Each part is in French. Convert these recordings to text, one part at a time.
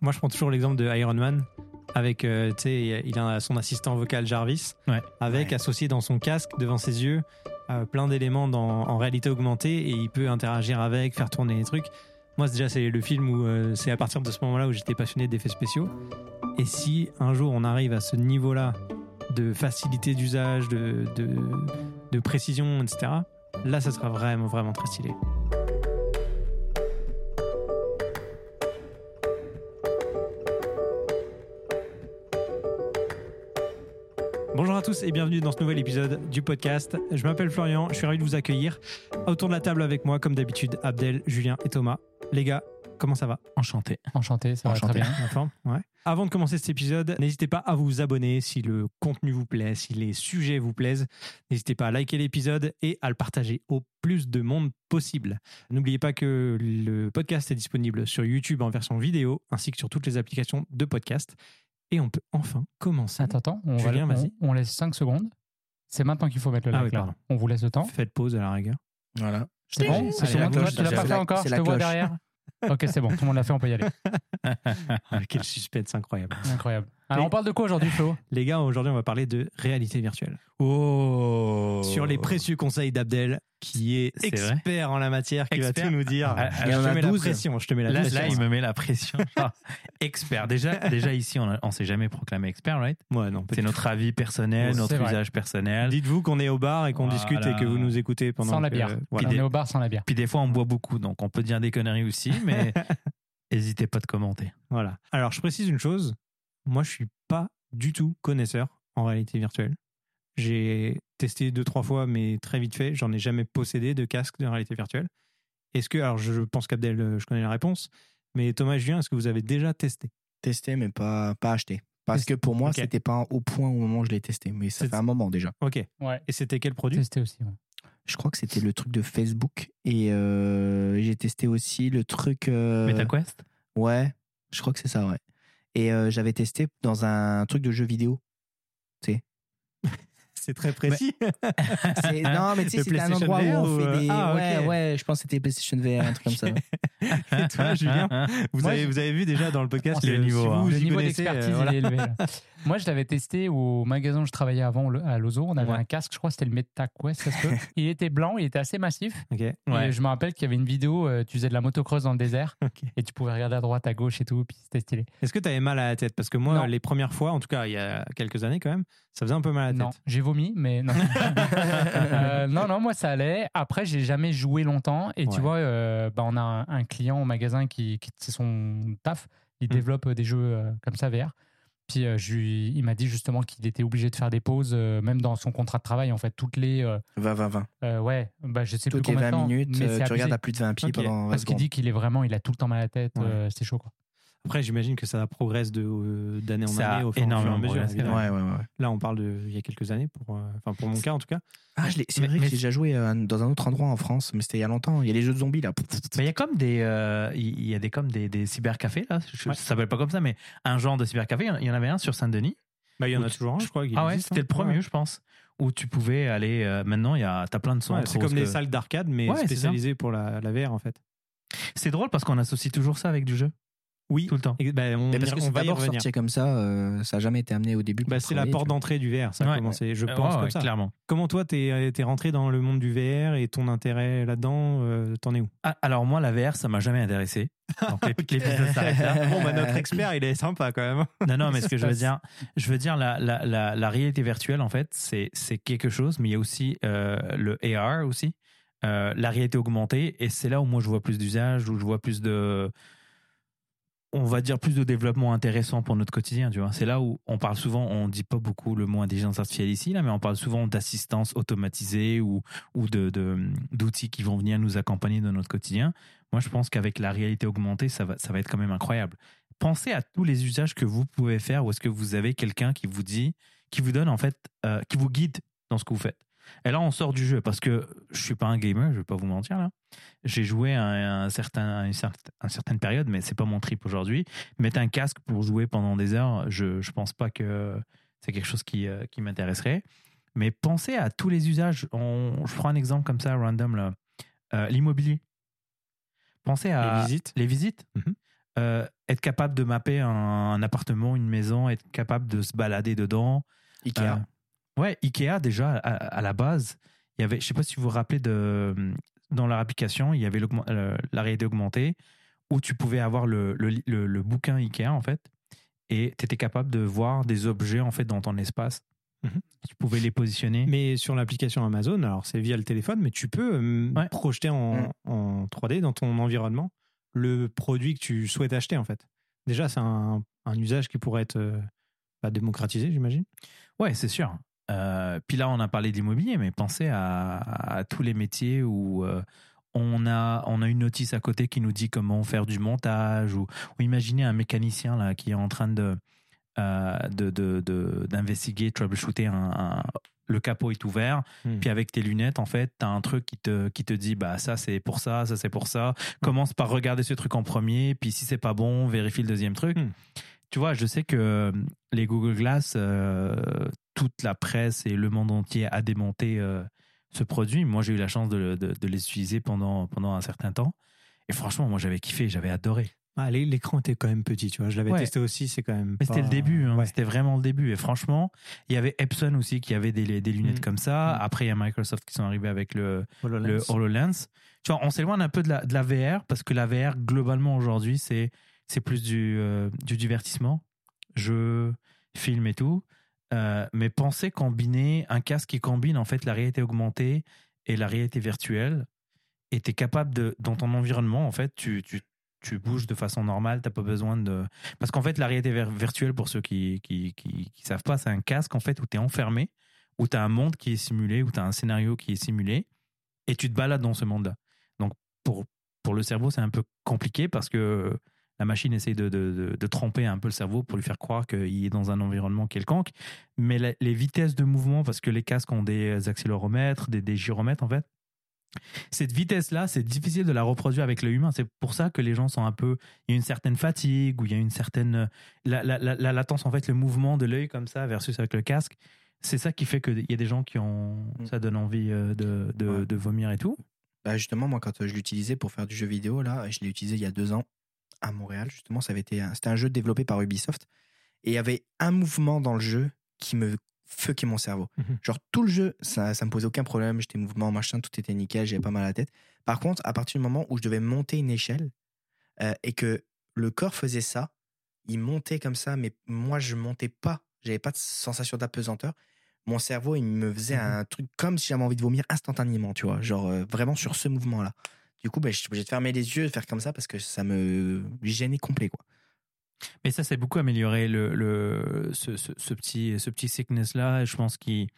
Moi, je prends toujours l'exemple de Iron Man. Avec, euh, tu sais, il a son assistant vocal Jarvis, Ouais. avec Ouais. associé dans son casque, devant ses yeux, euh, plein d'éléments dans- en réalité augmentée, et il peut interagir avec, faire tourner les trucs. Moi, déjà, c'est le film où euh, c'est à partir de ce moment-là où j'étais passionné d'effets spéciaux. Et si un jour on arrive à ce niveau-là de facilité d'usage, de, de, de précision, etc., là, ça sera vraiment, vraiment très stylé. Bonjour à tous et bienvenue dans ce nouvel épisode du podcast. Je m'appelle Florian, je suis ravi de vous accueillir. Autour de la table avec moi, comme d'habitude, Abdel, Julien et Thomas. Les gars, comment ça va? Enchanté. Enchanté, ça va Enchanté. très bien. En forme Ouais. Avant de commencer cet épisode, n'hésitez pas à vous abonner si le contenu vous plaît, si les sujets vous plaisent. N'hésitez pas à liker l'épisode et à le partager au plus de monde possible. N'oubliez pas que le podcast est disponible sur YouTube en version vidéo ainsi que sur toutes les applications de podcast. Et on peut enfin commencer. Attends, attends, on, va, on- on laisse 5 secondes. C'est maintenant qu'il faut mettre le Ah like oui, là. pardon. On vous laisse le temps. Faites pause à la rigueur. Voilà. C'est bon Allez, C'est la bon, tu l'as pas fait encore c'est Je la te vois derrière Ok, c'est bon, tout le monde l'a fait, on peut y aller. Ah, quel suspense incroyable. Incroyable. Alors, on parle de quoi aujourd'hui, Flo Les gars, aujourd'hui, on va parler de réalité virtuelle. Oh Sur les précieux conseils d'Abdel, qui est, C'est expert en la matière, qui Expert va tout nous dire. Ah, ah, je te mets la 12. pression, je te mets la Là, pression. là, il me met la pression. Genre, expert. Déjà, déjà ici, on, a- on s'est jamais proclamé expert, right? Ouais, non, C'est notre avis personnel, C'est notre vrai. usage personnel. Dites-vous qu'on est au bar et qu'on Voilà. discute et que vous nous écoutez pendant Sans la que- bière. voilà. On est au bar sans la bière. Puis des fois, on boit beaucoup, donc on peut dire des conneries aussi, mais n'hésitez pas de commenter. Voilà. Alors, je précise une chose. Moi, je suis pas du tout connaisseur en réalité virtuelle. J'ai testé deux, trois fois, mais très vite fait. J'en ai jamais possédé de casque de réalité virtuelle. Est-ce que, alors, je pense qu'Abdel, euh, je connais la réponse, mais Thomas et Julien, est-ce que vous avez déjà testé? Testé, mais pas, pas acheté. Parce que pour moi, Ok. c'était pas au point au moment où je l'ai testé. Mais ça fait un moment déjà. Ok. Ouais. Et c'était quel produit? Testé aussi. ouais. Je crois que c'était le truc de Facebook. Et euh, j'ai testé aussi le truc. euh, MetaQuest? Ouais, je crois que c'est ça, ouais. Et euh, j'avais testé dans un truc de jeu vidéo. C'est très précis. Non, mais tu sais, Le c'était un endroit où on ou, fait euh, des. ah, ouais, ouais, je pense que c'était PlayStation VR, un truc comme ça. Et toi, Julien? Vous, Moi, avez, je- vous avez vu déjà dans le podcast Le que niveau, si hein. vous Le niveau connaissez, euh, d'expertise, voilà. il est élevé. là. Moi, je l'avais testé au magasin où je travaillais avant, à Lozo. On avait Ouais. un casque, je crois que c'était le MetaQuest, ça se peut. Il était blanc, il était assez massif. Ok. Ouais. Et je me rappelle qu'il y avait une vidéo, euh, tu faisais de la motocross dans le désert et tu pouvais regarder à droite, à gauche et tout, puis c'était stylé. Est-ce que tu avais mal à la tête? Parce que moi, Non. les premières fois, en tout cas il y a quelques années quand même, ça faisait un peu mal à la tête. Non, j'ai vomi, mais non. Euh, non, non, moi ça allait. Après, j'ai jamais joué longtemps. Et Ouais. tu vois, euh, bah, on a un, un client au magasin qui, qui c'est son taf. Il Mm. développe des jeux comme ça VR. Puis euh, je lui- il m'a dit justement qu'il était obligé de faire des pauses, euh, même dans son contrat de travail, en fait, toutes les. euh, 20, 20, 20. euh, ouais, bah, je sais Toutes plus les combien 20 de temps, minutes, mais euh, tu abusé. regardes à plus de 20 pieds pendant 20 Parce qu'il dit qu'il est vraiment, il a tout le temps mal à la tête. Ouais. c'est chaud, quoi. Après, j'imagine que ça progresse de, euh, d'année en Ça année au fur et à énormément mesure. progressé, évidemment. Ouais, ouais, ouais. Là, on parle de il y a quelques années, pour, euh, enfin pour mon cas en tout cas. Ah, je l'ai- c'est Mais- vrai que mais j'ai déjà joué euh, dans un autre endroit en France, mais c'était il y a longtemps. Il y a les jeux de zombies là. Mais il y a comme des, euh, il y a des comme des, des cybercafés là. Je, Ouais. Ça s'appelle pas comme ça, mais un genre de cybercafé. Il y en- avait un sur Saint-Denis. Bah, il y en a tu- toujours un, je crois. Ah ouais, existe, c'était hein. le premier, Ouais. je pense, où tu pouvais aller. euh, maintenant, il y a, t'as plein de Ouais, centres. c'est comme que- salles d'arcade, mais spécialisées pour la, la VR en fait. C'est drôle parce qu'on associe toujours ça avec du jeu Oui, tout le temps. Et, bah, on, Mais parce que on va y d'abord sorti comme ça, euh, ça n'a jamais été amené au début. Bah, c'est la porte d'entrée du VR, ça a Ouais. commencé, je Euh, pense ouais, comme ça. clairement. Comment toi, t'es es rentré dans le monde du VR et ton intérêt là-dedans, euh, t'en es où? Ah, alors moi, la VR, ça m'a jamais intéressé. Donc l'ép- l'épisode s'arrête là. Bon, bah, notre expert, il est sympa quand même. Non, non, mais ce que je veux dire, je veux dire, la, la, la, la réalité virtuelle, en fait, c'est, c'est quelque chose, mais il y a aussi euh, le AR aussi, euh, la réalité augmentée, et c'est là où moi je vois plus d'usage, où je vois plus de, on va dire plus de développement intéressant pour notre quotidien, tu vois. C'est là où on parle souvent, on dit pas beaucoup le mot intelligence artificielle ici, là, mais on parle souvent d'assistance automatisée ou, ou de, d'outils qui vont venir nous accompagner dans notre quotidien. Moi, je pense qu'avec la réalité augmentée, ça va, ça va être quand même incroyable. Pensez à tous les usages que vous pouvez faire où est-ce que vous avez quelqu'un qui vous dit, qui vous donne en fait, euh, qui vous guide dans ce que vous faites. Et là, on sort du jeu parce que je suis pas un gamer, je vais pas vous mentir là. J'ai joué à un, un certain, une, certain- une certaine période, mais c'est pas mon trip aujourd'hui. Mettre un casque pour jouer pendant des heures, je, je pense pas que c'est quelque chose qui, euh, qui m'intéresserait. Mais pensez à tous les usages. On, je prends un exemple comme ça, random là. Euh, L'immobilier. Pensez à Les visites. les visites. Mhm. euh, être capable de mapper un, un appartement, une maison, être capable de se balader dedans. Ikea. Euh, ouais, Ikea déjà à, à la base, il y avait, je sais pas si vous vous rappelez de dans leur application, il y avait euh, la réalité augmentée où tu pouvais avoir le, le, le- le bouquin Ikea en fait et tu étais capable de voir des objets en fait dans ton espace. Mhm. Tu pouvais les positionner. Mais sur l'application Amazon, alors c'est via le téléphone, mais tu peux euh, Ouais. projeter en, Mm. en 3D dans ton environnement le produit que tu souhaites acheter en fait. Déjà, c'est un, un usage qui pourrait être euh, bah, démocratisé, j'imagine. Ouais, c'est sûr. Euh, puis là, on a parlé d'immobilier, mais pensez à, à tous les métiers où euh, on, a, on a une notice à côté qui nous dit comment faire du montage, ou, ou imaginez un mécanicien là, qui est en train de, euh, de, de, de- d'investiguer, troubleshooter un, un- le capot est ouvert, Hmm. puis avec tes lunettes, en fait, tu as un truc qui te, qui te dit, bah ça c'est pour ça, ça c'est pour ça. Commence par regarder ce truc en premier, puis si c'est pas bon, vérifie le deuxième truc. Hmm. Tu vois, je sais que euh, les Google Glass, euh, toute la presse et le monde entier a démonté euh, ce produit. Moi, j'ai eu la chance de, de- de les utiliser pendant, pendant un certain temps. Et franchement, moi, j'avais kiffé, j'avais adoré. Ah, l'é- L'écran était quand même petit, tu vois. Je l'avais Ouais. testé aussi, c'est quand même. Mais c'était le début, hein. Ouais. c'était vraiment le début. Et franchement, il y avait Epson aussi qui avait des, des lunettes Mm. comme ça. Mm. Après, il y a Microsoft qui sont arrivés avec le, HoloLens. le HoloLens. Tu vois, on s'éloigne un peu de la, de la VR parce que la VR, globalement, aujourd'hui, c'est, c'est plus du, euh, du divertissement, jeux, films et tout. Euh, mais pensez combiner un casque qui combine en fait la réalité augmentée et la réalité virtuelle et tu es capable de, dans ton environnement, en fait, tu, tu, tu bouges de façon normale, t'as pas besoin de... Parce qu'en fait, la réalité vir- virtuelle, pour ceux qui qui, qui, qui savent pas, c'est un casque en fait où tu es enfermé, où tu as un monde qui est simulé, où tu as un scénario qui est simulé, et tu te balades dans ce monde-là. Donc, pour, pour le cerveau, c'est un peu compliqué parce que la machine essaye de, de, de, de tromper un peu le cerveau pour lui faire croire qu'il est dans un environnement quelconque. Mais la- les vitesses de mouvement, parce que les casques ont des accéléromètres, des, des gyromètres en fait, cette vitesse-là, c'est difficile de la reproduire avec l'œil humain. C'est pour ça que les gens sont un peu. Il y a une certaine fatigue ou il y a une certaine. La, la, la, la latence, en fait, le mouvement de l'œil comme ça versus avec le casque, c'est ça qui fait qu'il y a des gens qui ont. Mm. Ça donne envie euh, de, de, Ouais. de vomir et tout. Bah justement, moi, quand euh, je l'utilisais pour faire du jeu vidéo, là, je l'ai utilisé il y a deux ans à Montréal, justement. Ça avait été un- C'était un jeu développé par Ubisoft. Et il y avait un mouvement dans le jeu qui me fuckait mon cerveau. Mhm. Genre, tout le jeu, ça, ça me posait aucun problème. J'étais mouvement, machin, tout était nickel, j'avais pas mal à la tête. Par contre, à partir du moment où je devais monter une échelle euh, et que le corps faisait ça, il montait comme ça, mais moi, je montais pas. J'avais pas de sensation d'apesanteur. Mon cerveau, il me faisait Mhm. un truc comme si j'avais envie de vomir instantanément, tu vois. Genre, euh, vraiment sur ce mouvement-là. Du coup, ben, je suis obligé de fermer les yeux, de faire comme ça parce que ça me gênait complet, quoi. Mais ça, c'est beaucoup amélioré le, le, ce, ce, ce petit, ce petit sickness-là. Je pense qu'il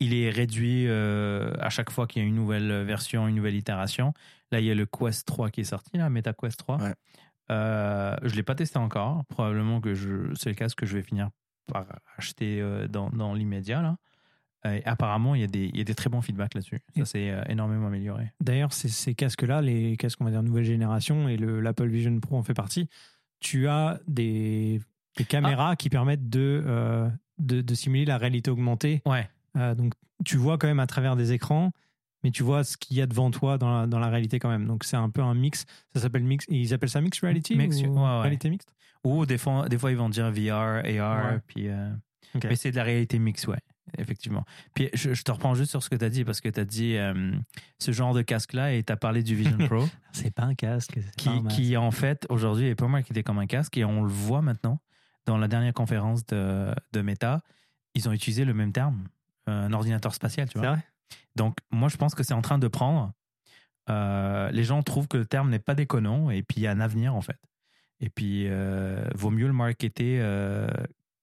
il est réduit euh, à chaque fois qu'il y a une nouvelle version, une nouvelle itération. Là, il y a le Quest 3 qui est sorti, là, Meta Quest 3. Ouais. Euh, je ne l'ai pas testé encore. Probablement que c'est le casque que je vais finir par acheter euh, dans, dans l'immédiat. Là. Et apparemment, il y, a des, il y a des très bons feedbacks là-dessus. Ça s'est énormément amélioré. D'ailleurs, ces, ces casques-là, les casques, on va dire, nouvelle génération, et le- l'Apple Vision Pro en fait partie, tu as des, des caméras qui permettent de, euh, de, de simuler la réalité augmentée. Ouais. Euh, donc, tu vois quand même à travers des écrans, mais tu vois ce qu'il y a devant toi dans la, dans la réalité quand même. Donc, c'est un peu un mix. Ça s'appelle mix. Ils appellent ça mixed reality Mixed, ou ouais, ouais. réalité mixte? Ou des fois, des fois, ils vont dire VR, AR, puis. euh, Mais c'est de la réalité mixte, ouais, effectivement. Puis je, je te reprends juste sur ce que tu as dit, parce que tu as dit euh, ce genre de casque-là et tu as parlé du Vision Pro, C'est pas un casque. c'est pas qui, un qui en fait, aujourd'hui, est pas marketé comme un casque et on le voit maintenant dans la dernière conférence de, de Meta. Ils ont utilisé le même terme, un ordinateur spatial, tu vois. vrai? Donc, moi, je pense que c'est en train de prendre. Euh, les gens trouvent que le terme n'est pas déconnant et puis il y a un avenir, en fait. Et puis, euh, vaut mieux le marketer euh,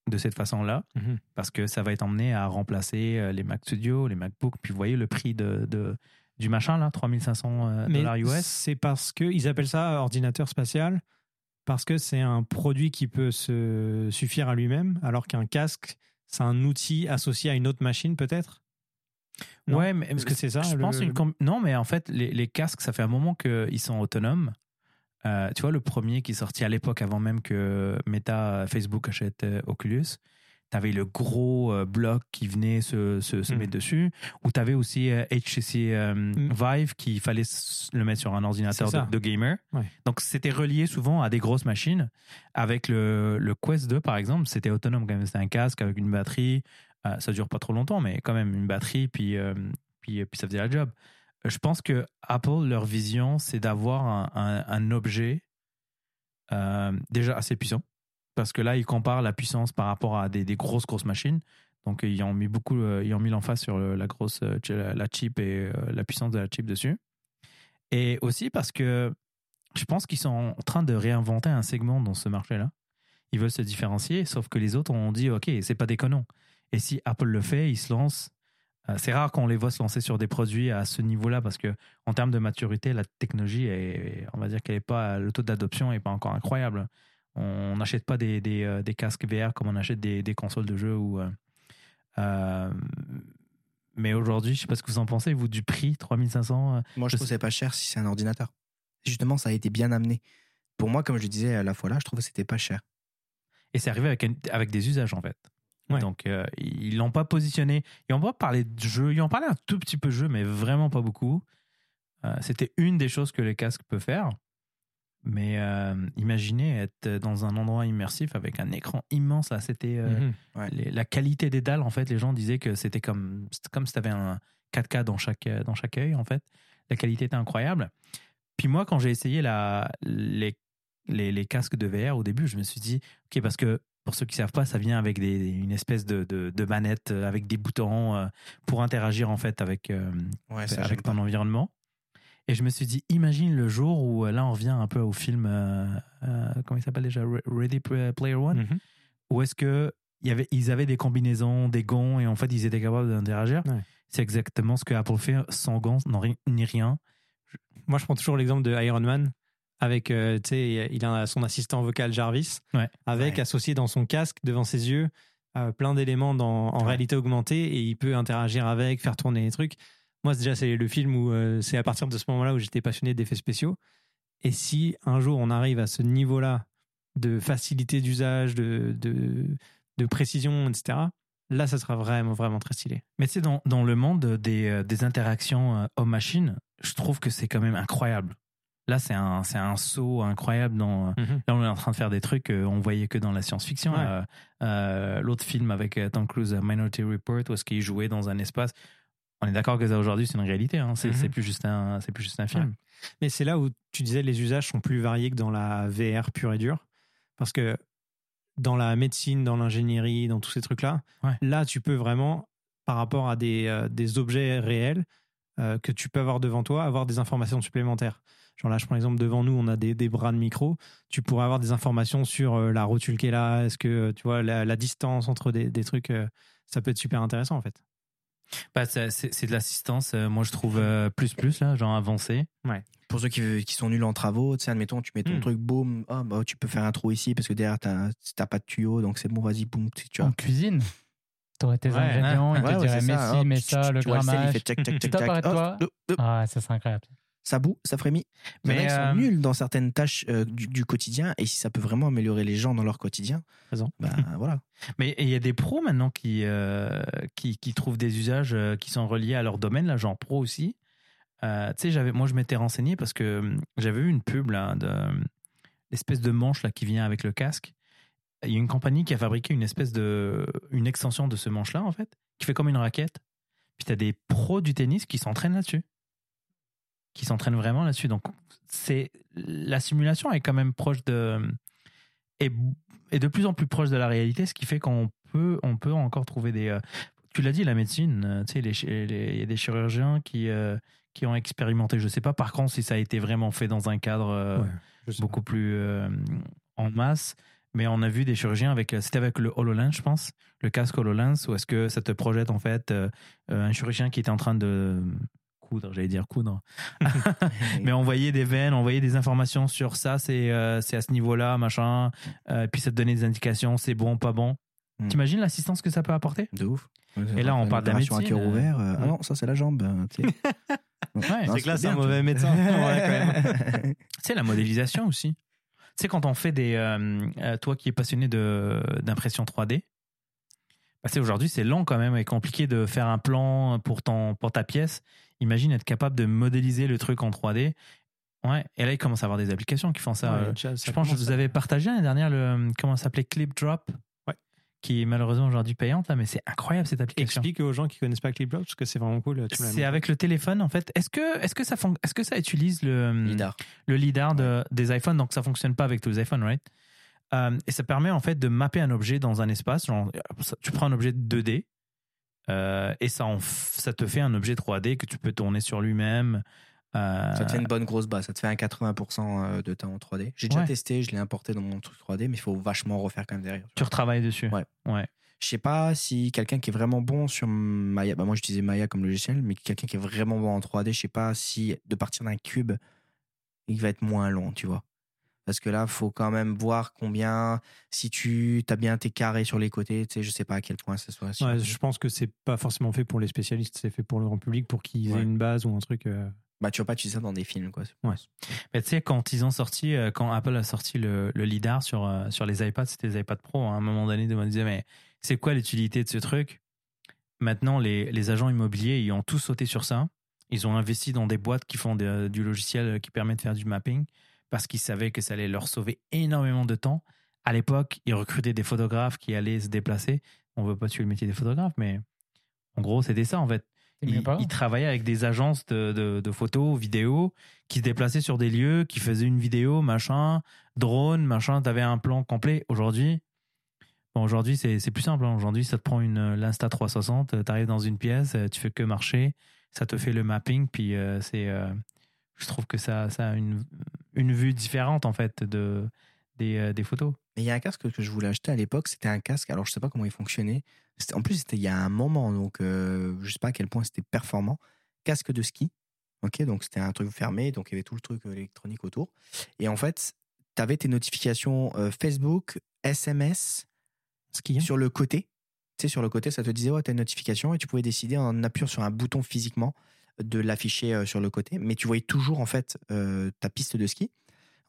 de cette façon-là Mhm. parce que ça va être emmené à remplacer euh, les Mac Studio, les MacBook. Puis vous voyez le prix de, de- du machin, là, 3500 euh, dollars US. c'est parce que ils appellent ça ordinateur spatial parce que c'est un produit qui peut se suffire à lui-même, alors qu'un casque, c'est un outil associé à une autre machine peut-être? Non? Ouais, mais Est-ce que c'est ça, Je le- pense une non, mais en fait, les, les casques, ça fait un moment qu'ils sont autonomes. Euh, tu vois, le premier qui est sorti à l'époque, avant même que Meta, Facebook achète euh, Oculus, tu avais le gros euh, bloc qui venait se, se, se Mm. mettre dessus, ou tu avais aussi euh, HTC euh, Mm. Vive qui fallait le mettre sur un ordinateur de, de gamer. Ouais. Donc c'était relié souvent à des grosses machines. Avec le, le Quest 2 par exemple, c'était autonome quand même. C'était un casque avec une batterie. Euh, ça dure pas trop longtemps, mais quand même une batterie, puis, euh, puis, puis ça faisait la job. Je pense que Apple, leur vision, c'est d'avoir un, objet euh, déjà assez puissant. Parce que là, ils comparent la puissance par rapport à des, grosses, grosses machines. Donc, ils ont mis beaucoup, euh, ils ont mis l'emphase sur la grosse, euh, la chip et la puissance de la chip dessus. Et aussi parce que je pense qu'ils sont en train de réinventer un segment dans ce marché-là. Ils veulent se différencier, sauf que les autres ont dit, OK, c'est pas déconnant. Et si Apple le fait, ils se lancent. Euh, C'est rare qu'on les voit se lancer sur des produits à ce niveau-là parce que en termes de maturité, la technologie, est, on va dire qu'elle est pas, le taux d'adoption est pas encore incroyable. On n'achète pas des, des, euh, des casques VR comme on achète des, des consoles de jeux ou. euh, mais aujourd'hui, je sais pas ce que vous en pensez, vous, du prix, 3500. euh, Moi, je Je trouve c'est pas cher si c'est un ordinateur. Justement, ça a été bien amené. Pour moi, comme je disais à la fois là, je trouve que c'était pas cher. Et c'est arrivé avec, avec des usages, en fait. Ouais. Donc, euh, ils l'ont pas positionné. Ils n'ont pas parlé de jeu. Ils ont parlé un tout petit peu de jeu, mais vraiment pas beaucoup. Euh, C'était une des choses que les casques peuvent faire. Mais euh, imaginez être dans un endroit immersif avec un écran immense. Là, c'était euh, Mhm. Ouais. la qualité des dalles. En fait, les gens disaient que c'était comme, comme si tu avais un 4K dans chaque, dans chaque œil. En fait, la qualité était incroyable. Puis moi, quand j'ai essayé la, les, les, les casques de VR au début, je me suis dit, ok, parce que pour ceux qui savent pas, ça vient avec des, une espèce de, de, de manette euh, avec des boutons euh, pour interagir en fait avec, euh, Ouais, avec ton pas. environnement. Et je me suis dit, imagine le jour où là on revient un peu au film, comment il s'appelle déjà, Re- Ready Player One, Mhm. où est-ce que il y avait, ils avaient des combinaisons, des gants, et en fait ils étaient capables d'interagir. Ouais. C'est exactement ce que Apple fait sans gants, ni rien. Moi, je prends toujours l'exemple de Iron Man. Avec, euh, tu sais, il a son assistant vocal Jarvis, Ouais. avec Ouais. associé dans son casque, devant ses yeux, euh, plein d'éléments dans- en Ouais. réalité augmentée et il peut interagir avec, faire tourner les trucs. Moi, déjà, c'est le film où euh, c'est à partir de ce moment-là où j'étais passionné d'effets spéciaux. Et si un jour on arrive à ce niveau-là de facilité d'usage, de, de, de précision, etc., là, ça sera vraiment, vraiment très stylé. Mais tu sais, dans, dans le monde des, des interactions homme-machine, je trouve que c'est quand même incroyable. Là, c'est un, c'est un saut incroyable dans. euh, Là, on est en train de faire des trucs qu'on voyait que dans la science-fiction. Ouais. Euh, euh, L'autre film avec euh, Tom Cruise, euh, Minority Report, où est-ce qu'il jouait dans un espace. On est d'accord que ça aujourd'hui, c'est une réalité. Hein. C'est Mhm. c'est plus juste un, c'est plus juste un film. Mais c'est là où tu disais les usages sont plus variés que dans la VR pure et dure. Parce que dans la médecine, dans l'ingénierie, dans tous ces trucs-là, Ouais. là, tu peux vraiment, par rapport à des, euh, des objets réels euh, que tu peux avoir devant toi, avoir des informations supplémentaires. Genre là, je prends l'exemple devant nous, on a des, des bras de micro. Tu pourrais avoir des informations sur euh, la rotule qui est là. Est-ce que, euh, tu vois, la, la distance entre des, des trucs, euh, ça peut être super intéressant en fait. Bah, c'est c'est- c'est de l'assistance, euh, moi je trouve euh, plus plus, là, genre avancé. Pour ceux qui, qui sont nuls en travaux, tu sais, admettons, tu mets ton Hmm. truc, boum, oh, bah, tu peux faire un trou ici parce que derrière, t'as t'as pas de tuyau, donc c'est bon, vas-y, boum, tu tu En vois. cuisine, t'aurais tes Ouais, ingrédients, il Ouais, te ouais, dirait c'est mais si, mais tu- ça, tu- le tu vois sel, il grammage. fait hop. Ah, ça serait incroyable. Ça boue, ça frémit. Mais, Mais ils sont nuls dans certaines tâches euh, du, du quotidien et si ça peut vraiment améliorer les gens dans leur quotidien, Raison. bah voilà. Mais il y a des pros maintenant qui, euh, qui, qui trouvent des usages euh, qui sont reliés à leur domaine, là, genre pro aussi. Euh, tu sais, j'avais, moi, je m'étais renseigné parce que hum, j'avais vu une pub, là, de l'espèce de manche là, qui vient avec le casque. Il y a une compagnie qui a fabriqué une espèce de. une extension de ce manche-là, en fait, qui fait comme une raquette. Puis tu as des pros du tennis qui s'entraînent là-dessus. Qui s'entraînent vraiment là-dessus. Donc, c'est, la simulation est quand même proche de. est, est de plus en plus proche de la réalité, ce qui fait qu'on peut, on peut encore trouver des. euh, tu l'as dit, la médecine, euh, tu sais, il y a des chirurgiens qui, euh, qui ont expérimenté. Je sais pas, par contre, si ça a été vraiment fait dans un cadre euh, Ouais, beaucoup plus en masse. Mais on a vu des chirurgiens avec, c'était avec le HoloLens, je pense, le casque HoloLens, où est-ce que ça te projette en fait un chirurgien qui était en train de coudre, j'allais dire coudre, mais on voyait des veines, on voyait des informations sur ça, c'est euh, à ce niveau-là, machin, euh, puis ça te donnait des indications, c'est bon, pas bon. Hmm. T'imagines l'assistance que ça peut apporter? De ouf. Et là, on parle de la à médecine, cœur euh, ouvert. euh, Ah ouais. non, ça c'est la jambe. Ouais, C'est que là, c'est un mauvais médecin. Ouais, C'est la modélisation aussi. Tu sais, quand on fait des. toi qui es passionné d'impression 3D, Bah, aujourd'hui, c'est long quand même et compliqué de faire un plan pour, ton, pour ta pièce. Imagine être capable de modéliser le truc en 3D. Ouais, et là, il commence à avoir des applications qui font ça. Ouais, Euh, déjà, ça je pense que je vous avais partagé l'année dernière le, comment ça s'appelait, Clip Drop. Ouais. Qui est malheureusement aujourd'hui payante, là, mais c'est incroyable cette application. Explique aux gens qui connaissent pas ClipDrop parce que c'est vraiment cool. C'est avec le téléphone, en fait. Est-ce que, est-ce que, ça, fon- est-ce que ça utilise le, lidar. le lidar de- des iPhones, donc ça fonctionne pas avec tous les iPhones, right? Euh, et ça permet en fait de mapper un objet dans un espace. Genre, tu prends un objet 2D euh, et ça, en f- ça te fait un objet 3D que tu peux tourner sur lui-même. Euh, Ça te fait une bonne grosse base. Ça te fait un 80% euh, de temps en 3D. J'ai déjà Ouais. testé, je l'ai importé dans mon truc 3D, mais il faut vachement refaire quand même derrière. tu retravailles dessus. Ouais. ouais. Je sais pas si quelqu'un qui est vraiment bon sur Maya, bah moi j'utilisais Maya comme logiciel, mais quelqu'un qui est vraiment bon en 3D, je sais pas si de partir d'un cube, il va être moins long, tu vois. Parce que là, faut quand même voir combien, si tu as bien tes carrés sur les côtés, tu sais, je sais pas à quel point ça soit. Ouais, je pense que c'est pas forcément fait pour les spécialistes, c'est fait pour le grand public pour qu'ils Ouais. aient une base ou un truc. euh, Bah, tu vas pas utiliser ça dans des films, quoi. Mais tu sais, quand ils ont sorti, euh, quand Apple a sorti le, le lidar sur, euh, sur les iPads, c'était les iPads Pro, hein, à un moment donné, ils me disaient, mais c'est quoi l'utilité de ce truc? Maintenant, les, les agents immobiliers, ils ont tous sauté sur ça. Ils ont investi dans des boîtes qui font de- du logiciel qui permet de faire du mapping parce qu'ils savaient que ça allait leur sauver énormément de temps. À l'époque, ils recrutaient des photographes qui allaient se déplacer. On veut pas tuer le métier des photographes, mais en gros, c'était ça en fait. Ils, ils travaillaient avec des agences de, de, de photos, vidéos, qui se déplaçaient sur des lieux, qui faisaient une vidéo, machin, drone, machin, t'avais un plan complet. Aujourd'hui, bon, aujourd'hui c'est plus simple. hein. Aujourd'hui, ça te prend une l'Insta 360, t'arrives dans une pièce, euh, tu fais que marcher, ça te fait le mapping, puis euh, c'est, euh, je trouve que ça, ça a une, une vue différente en fait de des, euh, des photos. Mais il y a un casque que je voulais acheter à l'époque, c'était un casque, alors je sais pas comment il fonctionnait. En plus, c'était il y a un moment, donc euh, je sais pas à quel point c'était performant. Casque de ski, ok, donc c'était un truc fermé, donc il y avait tout le truc euh, électronique autour. Et en fait, tu avais tes notifications euh, Facebook, SMS skier. sur le côté. Tu sais, sur le côté, ça te disait, ouais, t'as une notification et tu pouvais décider en appuyant sur un bouton physiquement de l'afficher sur le côté. Mais tu voyais toujours, en fait, euh, ta piste de ski.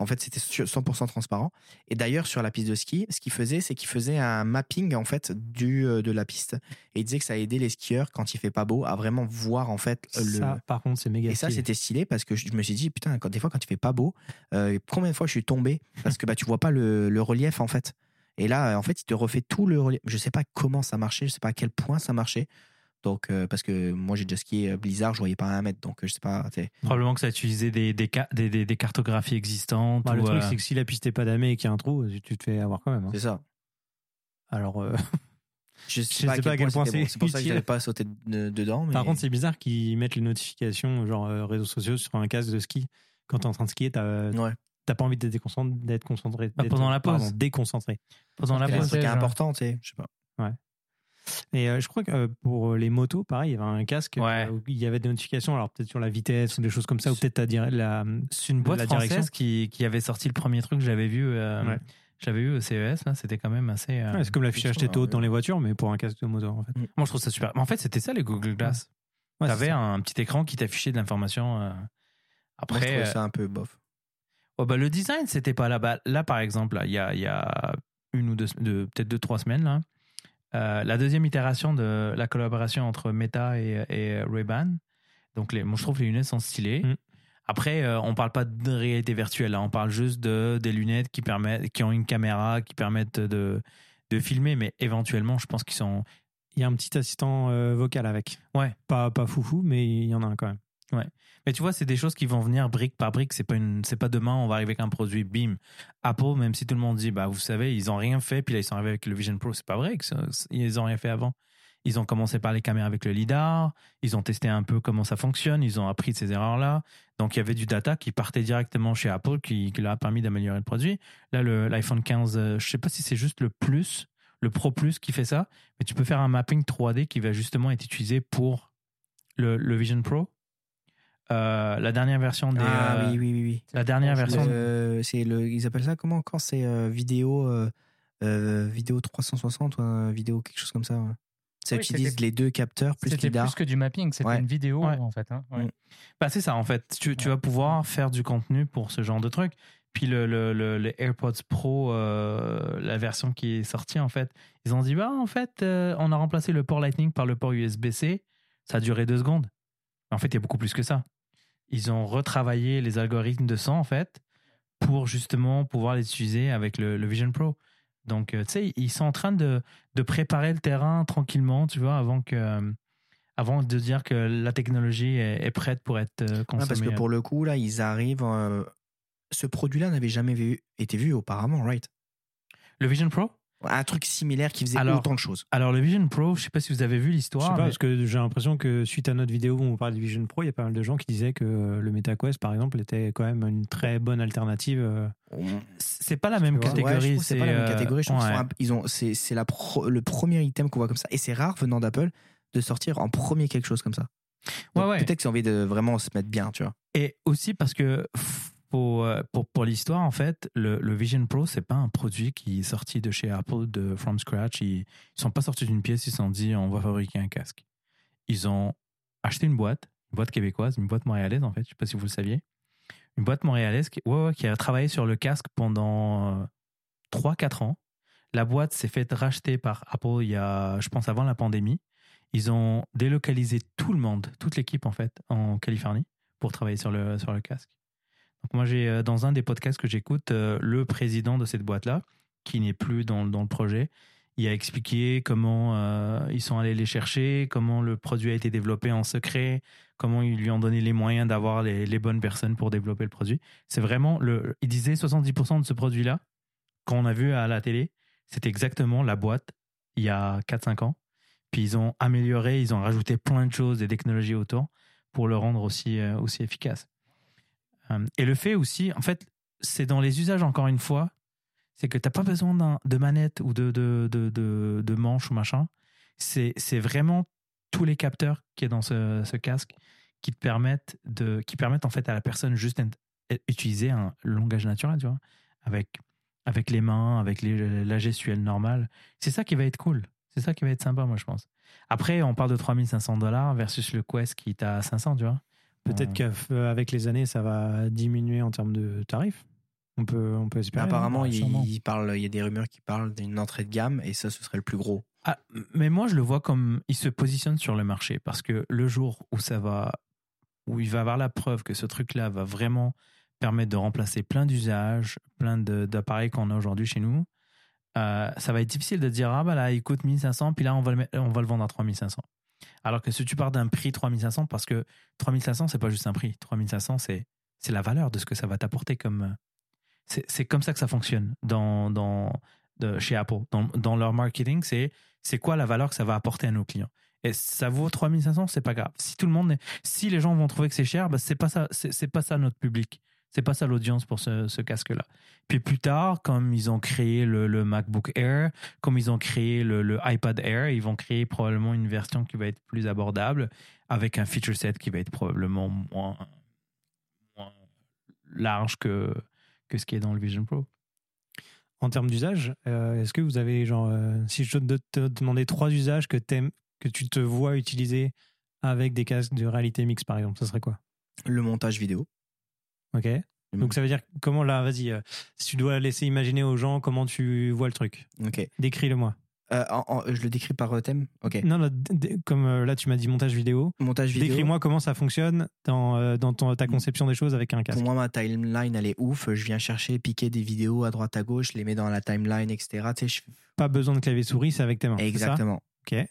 En fait, c'était sur- 100% transparent. Et d'ailleurs, sur la piste de ski, ce qu'il faisait, c'est qu'il faisait un mapping, en fait, du, de la piste. Et il disait que ça aidait les skieurs, quand il fait pas beau, à vraiment voir, en fait, le, Ça, par contre, c'est méga et ça, c'était stylé parce que je me suis dit, putain, quand, des fois, quand il fait pas beau, euh, combien de fois je suis tombé parce que bah, tu vois pas le, le relief, en fait. Et là, en fait, il te refait tout le relief. Je sais pas comment ça marchait, je sais pas à quel point ça marchait. Donc, euh, parce que moi, j'ai déjà skié euh, Blizzard, je voyais pas un mètre. Donc, euh, je sais pas. sais. Probablement que ça utilisait des, des, ca- des, des, des cartographies existantes. Bah, le truc, euh, c'est que si la piste est pas damée et qu'il y a un trou, tu te fais avoir quand même. hein. C'est ça. Alors, euh, Je sais, sais pas, à pas à quel point bon. c'est C'est pour ça que utile. j'avais pas sauté de- dedans. Mais... par contre, c'est bizarre qu'ils mettent les notifications, genre euh, réseaux sociaux, sur un casque de ski. Quand t'es en train de skier, t'as Ouais. t'as pas envie d'être concentré Bah, pendant la pause. pardon, déconcentré. pendant la c'est un pause. hein. important, tu sais. Je sais pas. Et euh, je crois que euh, pour les motos, pareil, il y avait un casque Ouais. euh, où il y avait des notifications, alors peut-être sur la vitesse ou des choses comme ça, ou peut-être dire- la. C'est une boîte la française direction. qui, qui avait sorti le premier truc que j'avais vu. euh, Ouais. J'avais vu au CES, là, c'était quand même assez. euh, Ouais, c'est comme l'affichage tête haute ouais. dans les voitures, mais pour un casque de moto, en fait. Moi, je trouve ça super. Mais en fait, c'était ça les Google Glass. Ouais, T'avais un petit écran qui t'affichait de l'information. euh. Moi, je Après, trouvais euh, ça un peu bof. oh, bah, le design, c'était pas là. Bah, là, par exemple, là, il y a, il y a une ou deux, de, peut-être deux, trois semaines, là, euh, la deuxième itération de la collaboration entre Meta et, et Ray-Ban. Donc, les, moi, je trouve que les lunettes sont stylées. Mm. Après, euh, on parle pas de réalité virtuelle, là. on parle juste de des lunettes qui permettent, qui ont une caméra, qui permettent de, de filmer, mais éventuellement, je pense qu'ils sont. Il y a un petit assistant euh, vocal avec. Ouais. Pas, pas foufou, mais il y en a un quand même. Mais tu vois, c'est des choses qui vont venir brique par brique. C'est pas une, c'est pas demain on va arriver avec un produit, bim. Apple, même si tout le monde dit, bah vous savez, ils ont rien fait, puis là ils sont arrivés avec le Vision Pro, c'est pas vrai que ça- ils ont rien fait avant. Ils ont commencé par les caméras avec le lidar, ils ont testé un peu comment ça fonctionne, ils ont appris de ces erreurs-là. Donc il y avait du data qui partait directement chez Apple, qui, leur a permis d'améliorer le produit. Là, l'iPhone 15, euh, je sais pas si c'est juste le Plus, le Pro Plus qui fait ça, mais tu peux faire un mapping 3D qui va justement être utilisé pour le Vision Pro. Euh, la dernière version des. Ah euh, oui, oui, oui. oui. La dernière version. Le- c'est le, ils appellent ça comment quand c'est euh, vidéo, euh, euh, vidéo 360 ou un vidéo quelque chose comme ça. ouais. Ça Oui, utilise les deux capteurs plus C'était plus que du mapping, c'était Ouais. une vidéo Ouais. en fait. hein. Ouais. Mm. Bah, c'est ça, en fait. Tu, tu vas pouvoir faire du contenu pour ce genre de truc. puis le, le, le, le AirPods Pro, euh, la version qui est sortie, en fait, ils ont dit, bah, en fait, euh, on a remplacé le port Lightning par le port USB-C. Ça a duré deux secondes. En fait, il y a beaucoup plus que ça. Ils ont retravaillé les algorithmes de son, en fait, pour justement pouvoir les utiliser avec le, le Vision Pro. Donc, euh, tu sais, ils sont en train de, de préparer le terrain tranquillement, tu vois, avant que... euh, avant de dire que la technologie est, prête pour être euh, Ouais, consommée. parce que pour le coup, là, ils arrivent. euh, ce produit-là n'avait jamais vu- été vu auparavant, right? Le Vision Pro? Un truc similaire qui faisait Alors, autant de choses. Alors, le Vision Pro, je sais pas si vous avez vu Je sais l'histoire. pas, mais- parce que j'ai l'impression que suite à notre vidéo où on parle du Vision Pro, il y a pas mal de gens qui disaient que euh, le MetaQuest, par exemple, était quand même une très bonne alternative. euh. c'est pas la même Ouais, catégorie. c'est pas la même euh, catégorie. Je ouais. sont ils ont, c'est, c'est la pro- le premier item qu'on voit comme ça. Et c'est rare venant d'Apple de sortir en premier quelque chose comme ça. Ouais. Peut-être qu'ils ont envie de vraiment se mettre bien, tu vois. Et aussi parce que pour, euh, pour, l'histoire, en fait, le, Vision Pro, c'est pas un produit qui est sorti de chez Apple de from scratch. Ils, ils sont pas sortis d'une pièce, ils se sont dit on va fabriquer un casque. Ils ont acheté une boîte, une boîte québécoise, une boîte montréalaise en fait, je sais pas si vous le saviez. Une boîte montréalaise qui, qui a travaillé sur le casque pendant euh, 3-4 ans. La boîte s'est faite racheter par Apple il y a, je pense, avant la pandémie. Ils ont délocalisé tout le monde, toute l'équipe en fait, en Californie pour travailler sur le, sur le casque. Moi, j'ai euh, dans un des podcasts que j'écoute, euh, le président de cette boîte-là, qui n'est plus dans, le projet, il a expliqué comment euh, ils sont allés les chercher, comment le produit a été développé en secret, comment ils lui ont donné les moyens d'avoir les, bonnes personnes pour développer le produit. C'est vraiment, le, il disait 70% de ce produit-là, qu'on a vu à la télé, c'était exactement la boîte il y a 4-5 ans. Puis ils ont amélioré, ils ont rajouté plein de choses, des technologies autour pour le rendre aussi, aussi efficace. Euh, et le fait aussi, en fait, c'est dans les usages, encore une fois, c'est que tu n'as pas besoin de manette ou de, de, manche ou machin. C'est vraiment tous les capteurs qui est dans ce, casque qui te permettent à la personne juste d'utiliser un langage naturel, tu vois, avec, les mains, avec la gestuelle normale. C'est ça qui va être cool. C'est ça qui va être sympa, moi, je pense. Après, on parle de 3500 dollars versus le Quest qui est à 500, tu vois. Peut-être Euh, qu'avec les années, ça va diminuer en termes de tarifs. On peut, on peut espérer. Apparemment, non il, parle, il y a des rumeurs qui parlent d'une entrée de gamme et ça, ce serait le plus gros. Ah, mais moi, je le vois comme il se positionne sur le marché parce que le jour où ça va, où il va avoir la preuve que ce truc-là va vraiment permettre de remplacer plein d'usages, plein de- d'appareils qu'on a aujourd'hui chez nous, euh, ça va être difficile de dire ah bah là il coûte 1500 puis là on va le, mettre- on va le vendre à 3500. Alors que si tu pars d'un prix 3500 parce que 3500 c'est pas juste un prix, 3500 c'est c'est la valeur de ce que ça va t'apporter comme euh, c'est comme ça que ça fonctionne dans dans de, chez Apple dans, dans leur marketing c'est c'est quoi la valeur que ça va apporter à nos clients. Et ça vaut 3500, c'est pas grave. Si tout le monde, si les gens vont trouver que c'est cher, bah c'est pas ça, c'est c'est pas ça notre public. C'est pas ça l'audience pour ce, ce casque-là. Puis plus tard, comme ils ont créé le, le MacBook Air, comme ils ont créé le, le iPad Air, ils vont créer probablement une version qui va être plus abordable avec un feature set qui va être probablement moins, moins large que, que ce qui est dans le Vision Pro. En termes d'usage, euh, est-ce que vous avez, genre, euh, si je te, te demandais trois usages que, t'aimes- que tu te vois utiliser avec des casques de réalité mixte, par exemple, ça serait quoi? Le montage vidéo. Ok. Donc ça veut dire comment là, vas-y, euh, si tu dois laisser imaginer aux gens comment tu vois le truc, Ok. décris-le-moi. Euh, en- en- je le décris par euh, thème? Ok. Non, non, d- d- comme euh, là tu m'as dit montage vidéo, Montage vidéo. décris-moi comment ça fonctionne dans, euh, dans ton- ta conception des choses avec un casque. Pour moi, ma timeline, elle est ouf. Je viens chercher, piquer des vidéos à droite, à gauche, les mets dans la timeline, etc. Tu sais, je- Pas besoin de clavier souris, c'est avec tes mains. c'est ça? Exactement. Ok.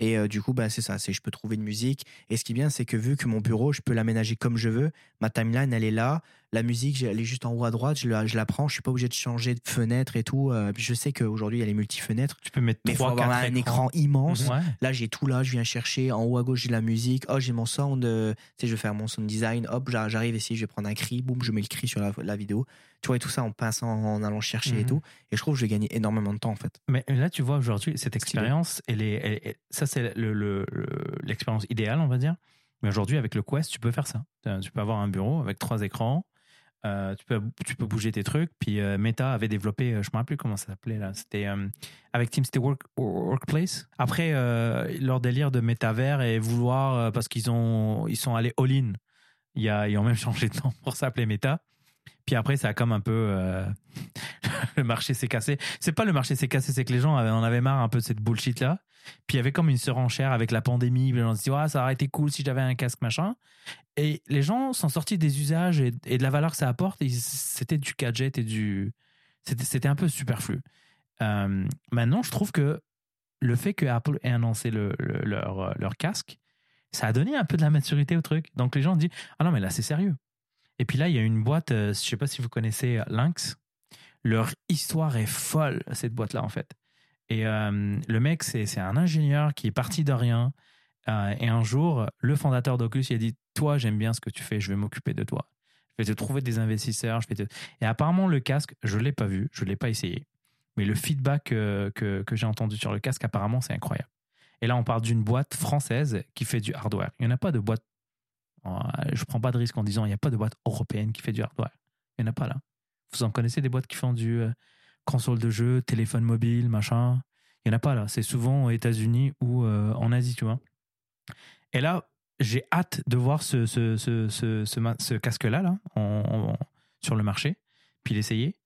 Et euh, du coup, bah, c'est ça. C'est je peux trouver une musique. Et ce qui est bien, c'est que vu que mon bureau, je peux l'aménager comme je veux, ma timeline, elle est là. La musique, elle est juste en haut à droite. Je la, je la prends. Je suis pas obligé de changer de fenêtre et tout. Euh, je sais qu'aujourd'hui, il y a les multifenêtres. Tu peux mettre Mais il faut trois, avoir un écrans. écran immense. Ouais. Là, j'ai tout là. Je viens chercher. En haut à gauche, j'ai la musique. Oh, j'ai mon sound. euh, tu sais, je vais faire mon sound design. Hop, j'ar- j'arrive ici. Je vais prendre un cri. Boum, je mets le cri sur la, la vidéo. Tu vois, et tout ça en passant, en allant chercher et Mhm. tout. Et je trouve que je vais gagner énormément de temps, en fait. Mais là, tu vois, aujourd'hui, cette expérience, elle est, elle est- ça, c'est le- le- le- l'expérience idéale, on va dire. Mais aujourd'hui, avec le Quest, tu peux faire ça. Euh, Tu peux avoir un bureau avec trois écrans. Euh, tu, peux, tu peux bouger tes trucs. Puis euh, Meta avait développé, euh, je ne me rappelle plus comment ça s'appelait là. C'était avec Team, c'était Work- Workplace. Après, leur délire de métavers et vouloir, parce qu'ils ont, ils sont allés all-in. Il y a, ils ont même changé de nom pour s'appeler Meta. Puis après, ça a comme un peu. le marché s'est cassé. C'est pas le marché s'est cassé, c'est que les gens en avaient marre un peu de cette bullshit-là. Puis il y avait comme une surenchère avec la pandémie. Les gens se disaient, ah, ça aurait été cool si j'avais un casque, machin. Et les gens sont sortis des usages et, de la valeur que ça apporte. C'était du gadget et du. C'était un peu superflu. Euh, maintenant, je trouve que le fait que Apple ait annoncé le- le- leur, leur casque, ça a donné un peu de la maturité au truc. Donc les gens disent Ah non, mais là, c'est sérieux. Et puis là, il y a une boîte, euh, je sais pas si vous connaissez euh, Lynx. Leur histoire est folle, cette boîte-là, en fait. Et le mec, c'est un ingénieur qui est parti de rien. Euh, et un jour, le fondateur d'Oculus, il a dit Toi, j'aime bien ce que tu fais, je vais m'occuper de toi. Je vais te trouver des investisseurs. Je vais te... Et apparemment, le casque, je ne l'ai pas vu, je ne l'ai pas essayé. Mais le feedback euh, que, que j'ai entendu sur le casque, apparemment, c'est incroyable. Et là, on parle d'une boîte française qui fait du hardware. Il n'y en a pas de boîte. euh, Je ne prends pas de risque en disant il n'y a pas de boîte européenne qui fait du hardware. Il n'y en a pas là. Vous en connaissez des boîtes qui font du console de jeu, téléphone mobile, machin? Il n'y en a pas là. C'est souvent aux États-Unis ou en Asie, tu vois. Et là, j'ai hâte de voir ce, ce, ce, ce, ce casque-là là, sur le marché, puis l'essayer.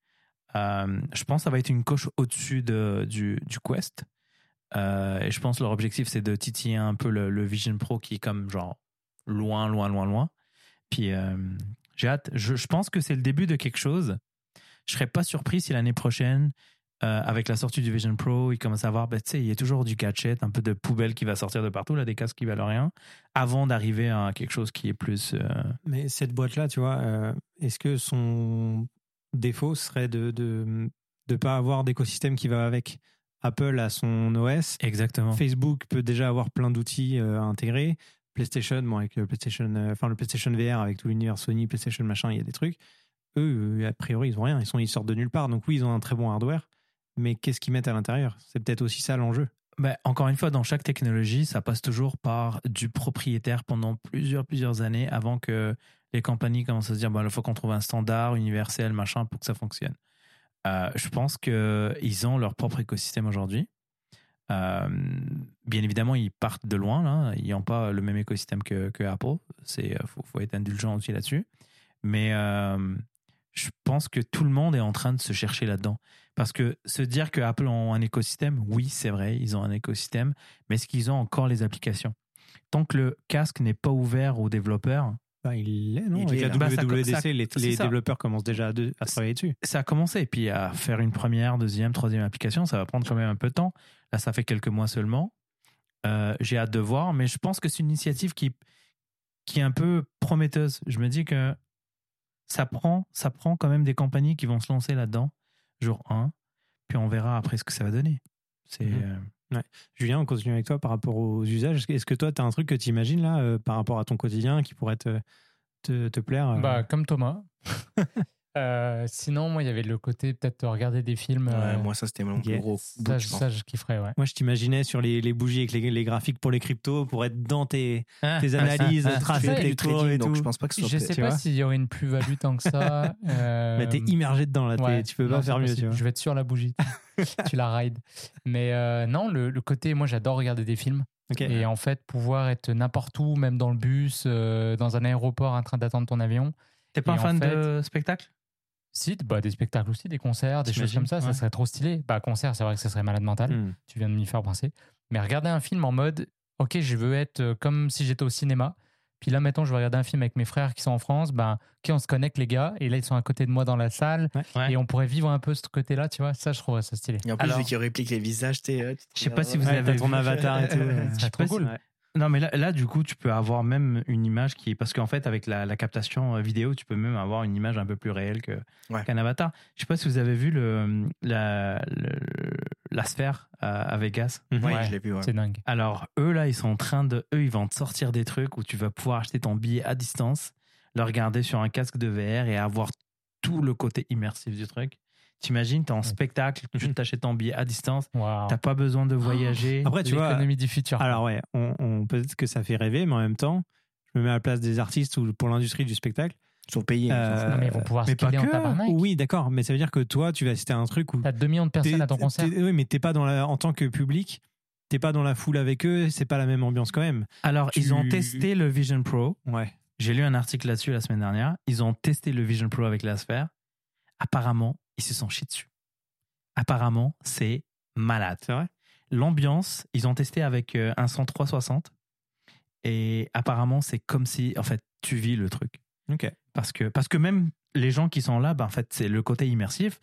Euh, je pense que ça va être une coche au-dessus de, du, du Quest. Euh, et je pense que leur objectif, c'est de titiller un peu le, Vision Pro qui est comme genre loin, loin, loin, loin. Puis euh, j'ai hâte. Je, pense que c'est le début de quelque chose. Je serais pas surpris si l'année prochaine, euh, avec la sortie du Vision Pro, ils commencent à voir, ben, tu sais, il y a toujours du gadget, un peu de poubelle qui va sortir de partout, là, des casques qui valent rien, avant d'arriver à quelque chose qui est plus. euh, Mais cette boîte-là, tu vois, euh, est-ce que son défaut serait de de de pas avoir d'écosystème qui va avec? Apple a son OS, Exactement. Facebook peut déjà avoir plein d'outils intégrés, PlayStation, bon, avec le PlayStation, enfin le PlayStation VR avec tout l'univers Sony, PlayStation machin, il y a des trucs. Eux, a priori, ils ont rien, ils sont ils sortent de nulle part. Donc oui, ils ont un très bon hardware, mais qu'est-ce qu'ils mettent à l'intérieur? C'est peut-être aussi ça l'enjeu. Ben, encore une fois, dans chaque technologie, ça passe toujours par du propriétaire pendant plusieurs, plusieurs années avant que les compagnies commencent à se dire, il faut qu'on trouve un standard universel, machin, pour que ça fonctionne. Euh, je pense qu'ils ont leur propre écosystème aujourd'hui. Euh, bien évidemment, ils partent de loin. Ils n'ont pas le même écosystème que, Apple. Il faut, faut être indulgent aussi là-dessus. Mais euh, je pense que tout le monde est en train de se chercher là-dedans. Parce que se dire que Apple ont un écosystème, oui, c'est vrai, ils ont un écosystème, mais est-ce qu'ils ont encore les applications? Tant que le casque n'est pas ouvert aux développeurs, Bah, il l'est, non Il est. Bah, WWDC, ça- les, développeurs commencent déjà à, de- à travailler dessus. ça a commencé. Et puis à faire une première, deuxième, troisième application, ça va prendre quand même un peu de temps. Là, ça fait quelques mois seulement. Euh, J'ai hâte de voir, mais je pense que c'est une initiative qui, qui est un peu prometteuse. Je me dis que ça prend, ça prend quand même des compagnies qui vont se lancer là-dedans, jour 1, puis on verra après ce que ça va donner. C'est Mhm. euh, Julien, on continue avec toi par rapport aux usages. Est-ce que toi, tu as un truc que tu imagines là euh, par rapport à ton quotidien qui pourrait te, te, te plaire euh, Bah, comme Thomas. Euh, sinon, moi, il y avait le côté peut-être de regarder des films. Ouais, euh, moi, ça, c'était mon plus gros ça, bout, je- je pense. ça, je kifferais, ouais. Moi, je t'imaginais sur les, les bougies avec les, les graphiques pour les cryptos pour être dans tes, tes analyses, ah, tracer fais tes cours donc je pense pas que ce soit Je peut- sais tu pas s'il y aurait une plus-value tant que ça. euh, Mais t'es immergé dedans là, ouais. tu peux Non, pas faire mieux. possible. Tu vois. Je vais être sur la bougie. tu la rides. Mais euh, non, le, le côté, moi, j'adore regarder des films. Et en fait, pouvoir être n'importe où, même dans le bus, euh, dans un aéroport en train d'attendre ton avion. T'es pas un fan fait- de spectacle? Si, bah, des spectacles aussi, des concerts, des choses comme ça, ça ouais. serait trop stylé. Bah, concert, c'est vrai que ça serait malade mental. Hmm. Tu viens de m'y faire penser. Mais regarder un film en mode, ok, je veux être euh, comme si j'étais au cinéma. Puis là, mettons, je vais regarder un film avec mes frères qui sont en France. Ben, ok, on se connecte, les gars. Et là, ils sont à côté de moi dans la salle. Ouais. Et on pourrait vivre un peu ce côté-là, tu vois. Ça, je trouverais ça stylé. Et en plus, Alors- vu qu'il réplique les visages, t'es. euh, Je sais pas si vous ouais, avez t'as ton avatar et tout. C'est trop cool. Non, mais là, là, du coup, tu peux avoir même une image qui est. Parce qu'en fait, avec la, la captation euh, vidéo, tu peux même avoir une image un peu plus réelle Ouais. qu'un avatar. Je sais pas si vous avez vu le, la, le- la sphère à, à Vegas. Ouais, Ouais. je l'ai vu. ouais. C'est dingue. Alors, eux, là, ils sont en train de. Eux, ils vont te sortir des trucs où tu vas pouvoir acheter ton billet à distance, le regarder sur un casque de VR et avoir tout le côté immersif du truc. T'imagines, t'es en spectacle, tu t'achètes ton billet à distance, Waouh. t'as pas besoin de voyager. Après, tu vois, L'économie du futur. Alors ouais, on, on- peut-être que ça fait rêver, mais en même temps, je me mets à la place des artistes ou pour l'industrie du spectacle. Ils sont payés. Euh, non, mais ils vont pouvoir mais pas scaler en que. tabarnak. Oui, d'accord, mais ça veut dire que toi, tu vas assister à un truc où T'as 2 millions de personnes à ton concert. Oui, mais t'es pas dans la, en tant que public, t'es pas dans la foule avec eux, c'est pas la même ambiance quand même. Alors, Tu- ils ont testé le Vision Pro. Ouais. J'ai lu un article là-dessus la semaine dernière. Ils ont testé le Vision Pro avec la sphère. Apparemment, ils se sont chiés dessus. Apparemment, c'est malade. C'est vrai L'ambiance, ils ont testé avec euh, un son 360. Et apparemment, c'est comme si, en fait, tu vis le truc. Ok. Parce que, parce que même les gens qui sont là, ben, en fait, c'est le côté immersif.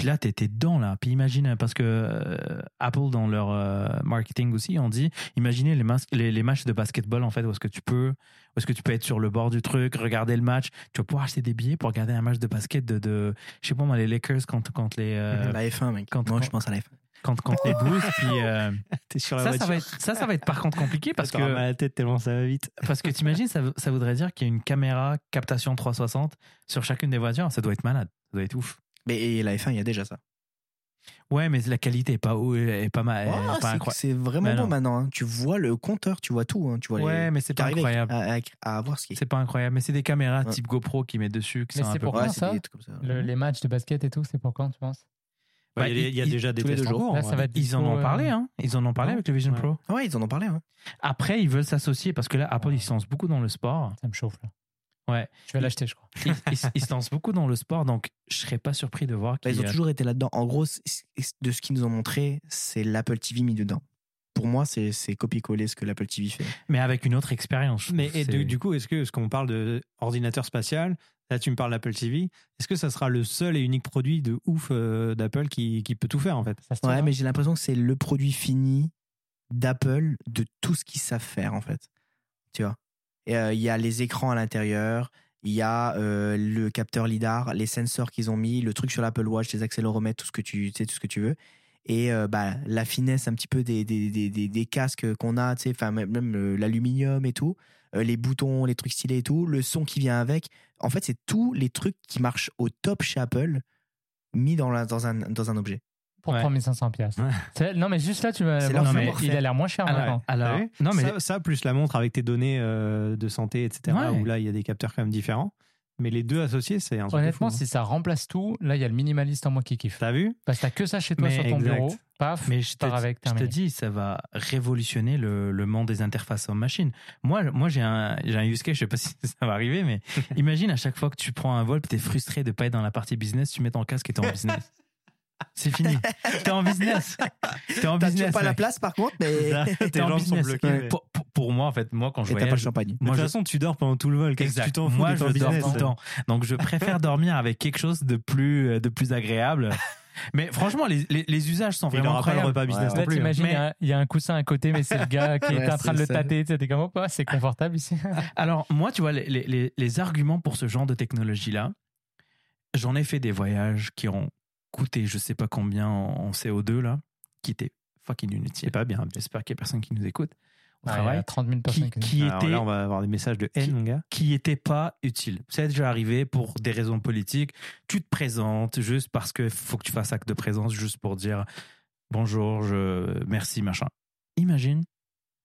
Puis là, t'étais dedans, là. Puis imagine, parce que euh, Apple, dans leur euh, marketing aussi, on dit, imaginez les, mas- les, les matchs de basketball, en fait, où est-ce que tu peux, où est-ce que tu peux être sur le bord du truc, regarder le match. Tu vas pouvoir acheter des billets pour regarder un match de basket de, de je sais pas moi, les Lakers quand, quand les, euh, La F1, mec. Moi, quand- je pense à la F1. quand, quand les Blues. Puis, euh, T'es sur la ça, voiture. ça va être, ça, ça va être par contre compliqué parce T'auras mal à que, la tête tellement ça va vite. parce que t'imagines, ça, ça voudrait dire qu'il y a une caméra captation 360 sur chacune des voitures. Ça doit être malade. Ça doit être ouf. Mais et la F1, il y a déjà ça. Ouais, mais la qualité est pas, est pas mal. Oh, pas c'est- incroyable. c'est vraiment bon maintenant. hein. Tu vois le compteur, tu vois tout. hein. Tu vois Ouais, les... mais c'est pas incroyable. À, à, à voir ce qui est. C'est pas incroyable, mais c'est des caméras Ouais. type GoPro qui mettent dessus, qui Mais c'est pour quand, ça des trucs comme ça. Le- les matchs de basket et tout, c'est pour quand, tu penses? Bah, il y a, Bah, il y a ils- déjà des tests jours. cours. Là, en ça vrai. va être Ils en ont euh, parlé, hein. Ils en ont parlé avec le Vision Ouais. Pro. Ouais, ils en ont parlé. Après, ils veulent s'associer parce que là, Apple, ils se lancent beaucoup dans le sport. Ça me chauffe, là. Ouais. Je vais l'acheter, je crois. Ils, se lancent beaucoup dans le sport, donc je serais pas surpris de voir Bah, qu'ils. ils ont toujours été là-dedans. En gros, de ce qu'ils nous ont montré, c'est l'Apple TV mis dedans. Pour moi, c'est c'est copier-coller ce que l'Apple TV fait. Mais avec une autre expérience. je Mais et du, du coup, est-ce que, ce qu'on parle de ordinateur spatial, là tu me parles d'Apple TV, est-ce que ça sera le seul et unique produit de ouf euh, d'Apple qui, qui peut tout faire en fait? Ça Ouais, mais j'ai l'impression que c'est le produit fini d'Apple de tout ce qu'ils savent faire, en fait. Tu vois? Euh, Il y a les écrans à l'intérieur, il y a euh, le capteur LIDAR, les sensors qu'ils ont mis, le truc sur l'Apple Watch, les accéléromètres, tout ce que tu, sais, tout ce que tu veux. Et euh, bah, la finesse un petit peu des, des, des, des, des casques qu'on a, tu même, l'aluminium et tout, les boutons, les trucs stylés et tout, le son qui vient avec. En fait, c'est tous les trucs qui marchent au top chez Apple mis dans, la, dans, un, dans un objet. Pour Ouais. 3500 pièces. Ouais. Non, mais juste là, tu vas. C'est bon, leur non, mais il a l'air moins cher Alors, maintenant. alors- non, mais ça, ça, plus la montre avec tes données euh, de santé, etc., Ouais. où là il y a des capteurs quand même différents. Mais les deux associés, c'est un truc Honnêtement, fou, hein. si ça remplace tout, là, il y a le minimaliste en moi qui kiffe. T'as vu Parce que t'as que ça chez toi Mais sur ton exact. bureau. Paf, Mais je te, pars avec, je te terminé. dis, ça va révolutionner le, le monde des interfaces homme-machine. Moi, moi j'ai un, j'ai un use case, je sais pas si ça va arriver, mais imagine à chaque fois que tu prends un vol, tu es frustré de pas être dans la partie business, tu mets ton casque et t'es en business. C'est fini. T'es en business. T'es en T'as toujours business. pas la place, par contre, mais. T'es en business. Ouais. mais- Pour, pour- pour moi, en fait, moi, quand je Et t'as pas le voyage, champagne. De moi, toute je- façon, tu dors pendant tout le vol. Qu'est-ce que tu t'en fous Moi, je en dors business tout le temps. Donc, je préfère dormir avec quelque chose de plus, de plus agréable. Mais franchement, les, les, les usages sont Il vraiment n'aura pas le incroyables. repas business Ouais, non Là, plus. hein. t'imagines, il y Mais- a- il y, a un coussin à côté, mais c'est le gars qui Ouais, est en train de le tâter. T'es comme, oh, c'est confortable ici. Alors, moi, tu vois, les, les- les, les arguments pour ce genre de technologie-là, j'en ai fait des voyages qui ont coûté je sais pas combien en, en CO2, là, qui étaient fucking inutiles. C'est pas bien. J'espère qu'il y a personne qui nous écoute au Ouais, il y a travail. 30 000 Qui, personnes qui, qui là, on va avoir des messages de haine, mon gars. qui était pas utile. C'est déjà arrivé pour des raisons politiques. Tu te présentes juste parce que faut que tu fasses acte de présence, juste pour dire bonjour, je, merci, machin. Imagine,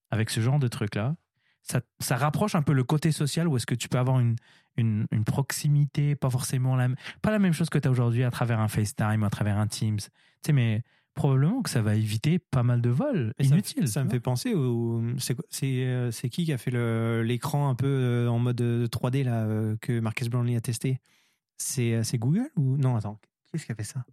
avec ce genre de truc-là, ça, ça rapproche un peu le côté social où est-ce que tu peux avoir une, une, une proximité, pas forcément la, pas la même chose que tu as aujourd'hui à travers un FaceTime, à travers un Teams. Tu sais, mais probablement que ça va éviter pas mal de vols Et ça me- inutiles. Ça, me fait penser au. C'est c'est, euh, c'est qui qui a fait le- l'écran un peu euh, en mode euh, 3D là, euh, que Marcus Brownlee a testé? C'est c'est Google ou. Non, attends. Qui est-ce qui a fait ça?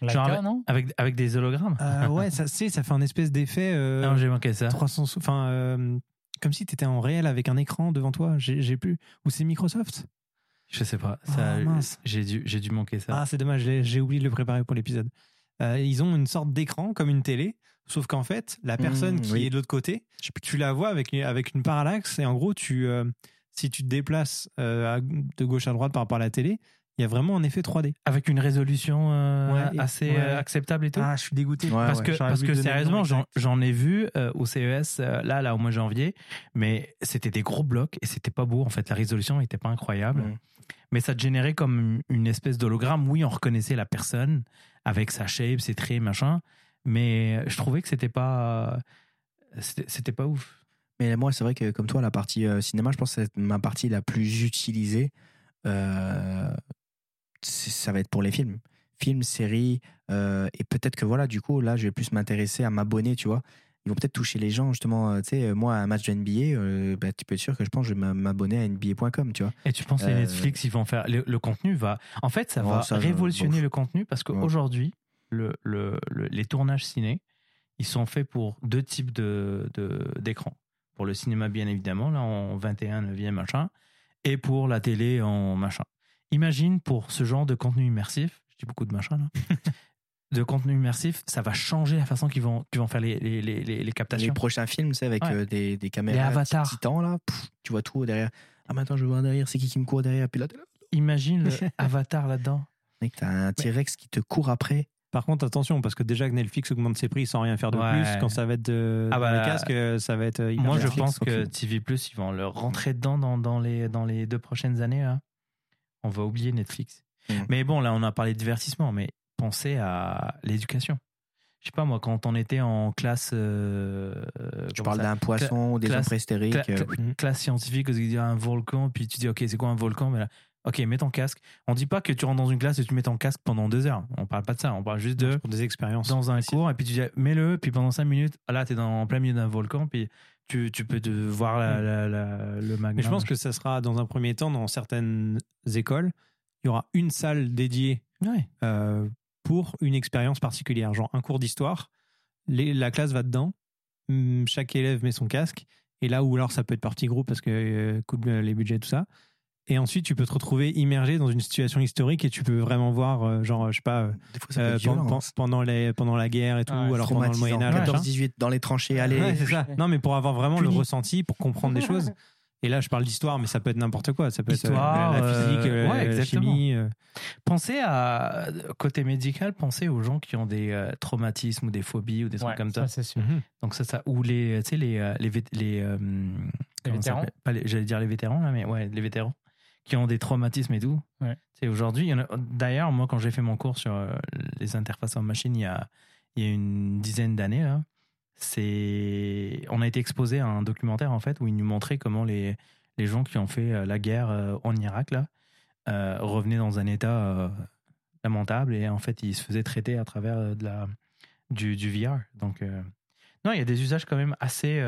Leica, Genre, non? Avec, avec des hologrammes Euh, Ouais, ça, c'est- ça fait un espèce d'effet. euh, Non, j'ai manqué ça. 300 sous- Enfin, euh, comme si tu étais en réel avec un écran devant toi. J'ai plus. Ou c'est Microsoft? Je sais pas. Ça, Ah, j'ai dû, dû manquer ça. Ah, c'est dommage, j'ai oublié de le préparer pour l'épisode. Euh, ils ont une sorte d'écran comme une télé, sauf qu'en fait, la personne Mmh, qui oui. est de l'autre côté, tu la vois avec, avec une parallaxe et en gros, tu, euh, si tu te déplaces euh, de gauche à droite par rapport à la télé, il y a vraiment un effet 3D. Avec une résolution euh, Ouais, assez ouais. euh, acceptable et tout. Ah, je suis dégoûté. Ouais, parce ouais. que, parce que sérieusement, j'en, ai vu euh, au CES, euh, là, là, au mois de janvier, mais c'était des gros blocs et c'était pas beau. En fait, la résolution n'était pas incroyable. Mais ça te générait comme une espèce d'hologramme. Oui, on reconnaissait la personne avec sa shape, ses traits, machin. Mais je trouvais que c'était pas. C'était, pas ouf. Mais moi, c'est vrai que comme toi, la partie euh, cinéma, je pense que c'est ma partie la plus utilisée. Euh, ça va être pour les films. Films, séries. euh, et peut-être que voilà, du coup, là, je vais plus m'intéresser à m'abonner, tu vois. ils vont peut-être toucher les gens, justement. euh, Tu sais, euh, moi, un match de NBA, euh, bah, tu peux être sûr que je pense que je vais m'a- m'abonner à NBA.com, tu vois. Et tu penses que Netflix, ils vont faire. Le, le contenu va. En fait, ça va ça, révolutionner le contenu parce qu'aujourd'hui, le, le, le- les tournages ciné, ils sont faits pour deux types de, de- d'écrans. Pour le cinéma, bien évidemment, là, en 21, 9e, machin, et pour la télé en machin. Imagine pour ce genre de contenu immersif, je dis beaucoup de machin là, de contenu immersif, ça va changer la façon qu'ils vont, qu'ils vont faire les, les, les, les- les Les captations. prochains films, tu sais, avec Ouais. euh, des, des caméras avatars. titans, là, pff, tu vois tout derrière. Ah, mais attends, je voir derrière, c'est qui qui me court derrière Puis là, Imagine le Avatar là-dedans. mec, t'as un T-Rex qui te court après. Par contre, attention, parce que déjà que Netflix augmente ses prix sans rien faire de Ouais. plus, quand ça va être de, Ah dans bah, les casques, euh, ça va être euh, hyper Moi, je pense que TV Plus, ils vont le rentrer dedans dans, dans, les, dans les deux prochaines années. Là. On va oublier Netflix. Mm. Mais bon, là, on a parlé de divertissement, mais pensez à l'éducation. Je sais pas, moi, quand on était en classe. euh, euh, Tu parles d'un poisson, des classe- hommes préhystériques. Cla- euh, cla- classe scientifique, y a un volcan, puis tu dis, OK, c'est quoi un volcan? Mais là, OK, mets ton casque. On dit pas que tu rentres dans une classe et tu mets ton casque pendant deux heures. On parle pas de ça. On parle juste de pour des expériences. dans un cours et puis tu dis mets-le puis pendant 5 minutes ah là t'es dans en plein milieu d'un volcan puis tu, tu peux te voir la, la- la- le magma Mais je pense que ça sera dans un premier temps dans certaines écoles, il y aura une salle dédiée ouais. euh, pour une expérience particulière, genre un cours d'histoire. La classe va dedans, hum, chaque élève met son casque, et là où alors ça peut être partie groupe parce que euh, coupe les budgets tout ça. Et ensuite, tu peux te retrouver immergé dans une situation historique et tu peux vraiment voir, euh, genre, je sais pas, euh, ça peut être pen- violent. pen- hein. pendant, les, pendant la guerre et tout, Ah, ou alors pendant le. Moyen-Âge. machin. 14-18 dans les tranchées, allez. Ouais, c'est ça. Non, mais pour avoir vraiment le ressenti, pour comprendre des choses. Et là, je parle d'histoire, mais ça peut être n'importe quoi. Ça peut Histoire, être euh, la physique, euh, euh, ouais, la chimie. euh. pensez à côté médical pensez aux gens qui ont des euh, traumatismes ou des phobies ou des trucs Ouais, comme ça c'est sûr. donc ça ça ou les tu sais les euh, les les, euh, ça vétérans j'allais dire les vétérans là mais ouais les vétérans qui ont des traumatismes et tout Ouais. c'est aujourd'hui d'ailleurs moi quand j'ai fait mon cours sur euh, les interfaces en machine il y a il y a une dizaine d'années là c'est on a été exposé à un documentaire en fait où ils nous montraient comment les les gens qui ont fait euh, la guerre euh, en Irak là euh, revenaient dans un état euh, lamentable et en fait ils se faisaient traiter à travers de la du, du VR donc euh, non il y a des usages quand même assez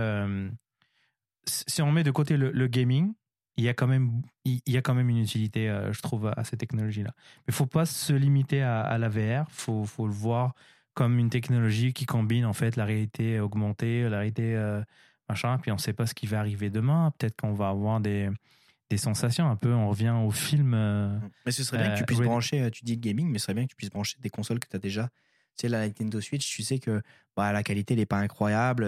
si on met de côté le, le gaming il y a quand même il y a quand même une utilité euh, je trouve à ces technologies là mais faut pas se limiter à, à la VR faut faut le voir comme une technologie qui combine en fait la réalité augmentée la réalité euh, machin. Puis on sait pas ce qui va arriver demain. Peut-être qu'on va avoir des des sensations. Un peu on revient au film euh, Mais ce serait bien que tu puisses brancher, tu dis gaming, mais ce serait bien que tu puisses brancher des consoles que tu as déjà. Tu sais, la Nintendo Switch, tu sais que bah, la qualité n'est pas incroyable,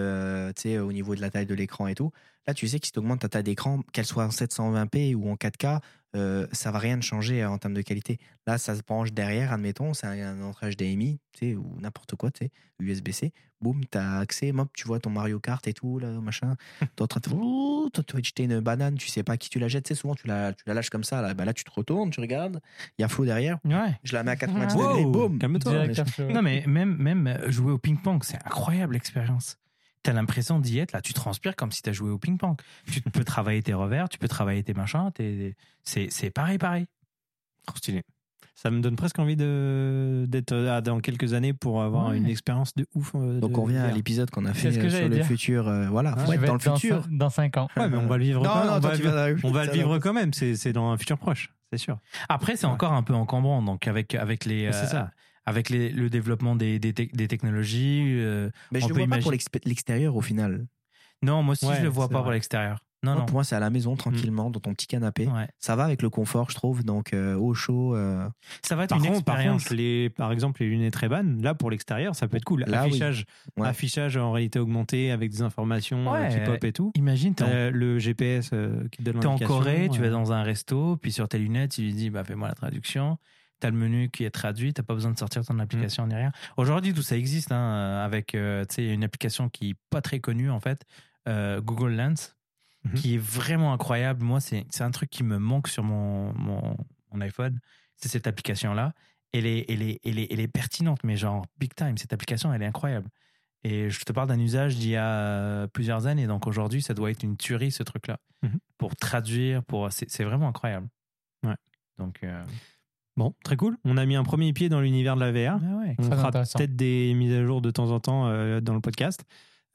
tu sais, au niveau de la taille de l'écran et tout. Là, tu sais que si tu augmentes ta taille d'écran, qu'elle soit en 720p ou en 4K, euh, ça va rien changer euh, en termes de qualité. Là, ça se branche derrière, admettons, c'est un, entrée HDMI, tu sais, ou n'importe quoi, tu sais, USB-C. Boum, t'as accès, mop, tu vois ton Mario Kart et tout, là, machin. T'es en train de. Toi, tu vas jeter une banane, tu sais pas qui tu la jettes, tu sais, souvent tu la, tu la lâches comme ça, là. Bah, là, tu te retournes, tu regardes, il y a Flo derrière, ouais je la mets à 90 Wow, degrés, boum. calme-toi. Non, mais même, même jouer au ping-pong, c'est incroyable l'expérience. T'as l'impression d'y être, là, tu transpires comme si t'as joué au ping-pong. Tu peux travailler tes revers, tu peux travailler tes machins, t'es- c'est c'est pareil, pareil. Trop stylé. Ça me donne presque envie de d'être euh, dans quelques années pour avoir Ouais. une expérience de ouf. euh, Donc de on revient à l'épisode qu'on a fait ce que euh, sur le dire. futur. euh, voilà, Ah, faut être dans le dans futur. Dans 5 ans. Ouais, mais on va le vivre Non, quand même. non, on va, le- vas- on va le ça vivre quand même. C'est c'est dans un futur proche, c'est sûr. Après, c'est Ouais. encore un peu encombrant. Donc, avec, avec, les, euh, ça. Avec les, le développement des, des, tec- des technologies. euh, Mais je le peut vois pas pour l'extérieur au final. Non, moi aussi, Ouais, je le vois pas vrai. pour l'extérieur. Non, Moi, non. Pour moi, c'est à la maison, tranquillement, dans ton petit canapé. Ouais. Ça va avec le confort, je trouve. Donc, euh, au chaud. euh, Ça va être Par une contre, par contre, les, par exemple, les lunettes Ray-Ban, là, pour l'extérieur, ça peut être cool. Là, oui. affichage, Ouais. affichage en réalité augmentée avec des informations Ouais. qui pop et tout. Imagine, en le GPS euh, qui te donne T'es en Corée, tu vas dans un resto, puis sur tes lunettes, tu lui dis bah, fais-moi la traduction. T'as le menu qui est traduit, t'as pas besoin de sortir ton application ni rien. Aujourd'hui, tout ça existe hein, euh, avec euh, tu une application qui est pas très connue en fait, euh, Google Lens, Mhm. qui est vraiment incroyable. Moi, c'est un truc qui me manque sur mon, mon, mon iPhone, c'est cette application-là. Elle est, elle, est, elle, est, elle est pertinente, mais genre big time. Cette application, elle est incroyable. Et je te parle d'un usage d'il y a euh, plusieurs années. Donc aujourd'hui, ça doit être une tuerie, ce truc-là. Mhm. Pour traduire, pour c'est c'est vraiment incroyable. Ouais. Donc, euh, Bon, très cool. On a mis un premier pied dans l'univers de la VR. ah ouais. On fera peut-être des mises à jour de temps en temps euh, dans le podcast.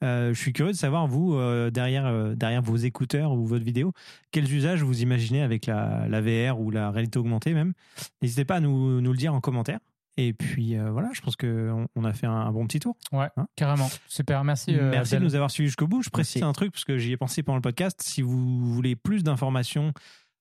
Euh, je suis curieux de savoir, vous, euh, derrière, derrière vos écouteurs ou votre vidéo, quels usages vous imaginez avec la, la VR ou la réalité augmentée même. N'hésitez pas à nous, nous le dire en commentaire. Et puis euh, voilà, je pense qu'on on a fait un, un bon petit tour. Ouais, Hein carrément. Super, merci. euh, Merci de nous avoir suivis jusqu'au bout. Je précise Merci. un truc parce que j'y ai pensé pendant le podcast. Si vous voulez plus d'informations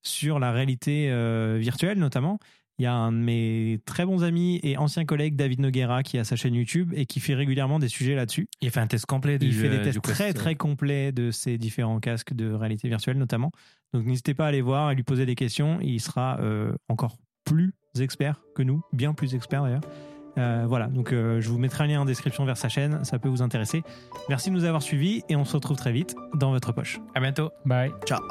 sur la réalité euh, virtuelle, notamment, il y a un de mes très bons amis et anciens collègues, David Noguera, qui a sa chaîne YouTube et qui fait régulièrement des sujets là-dessus. Il fait un test complet du Il fait des euh, tests du Quest. très très complets de ces différents casques de réalité virtuelle, notamment. Donc n'hésitez pas à aller voir et lui poser des questions. Il sera euh, encore plus expert que nous, bien plus expert d'ailleurs. Euh, voilà, donc euh, je vous mettrai un lien en description vers sa chaîne, ça peut vous intéresser. Merci de nous avoir suivis et on se retrouve très vite dans votre poche. À bientôt. Bye. Ciao.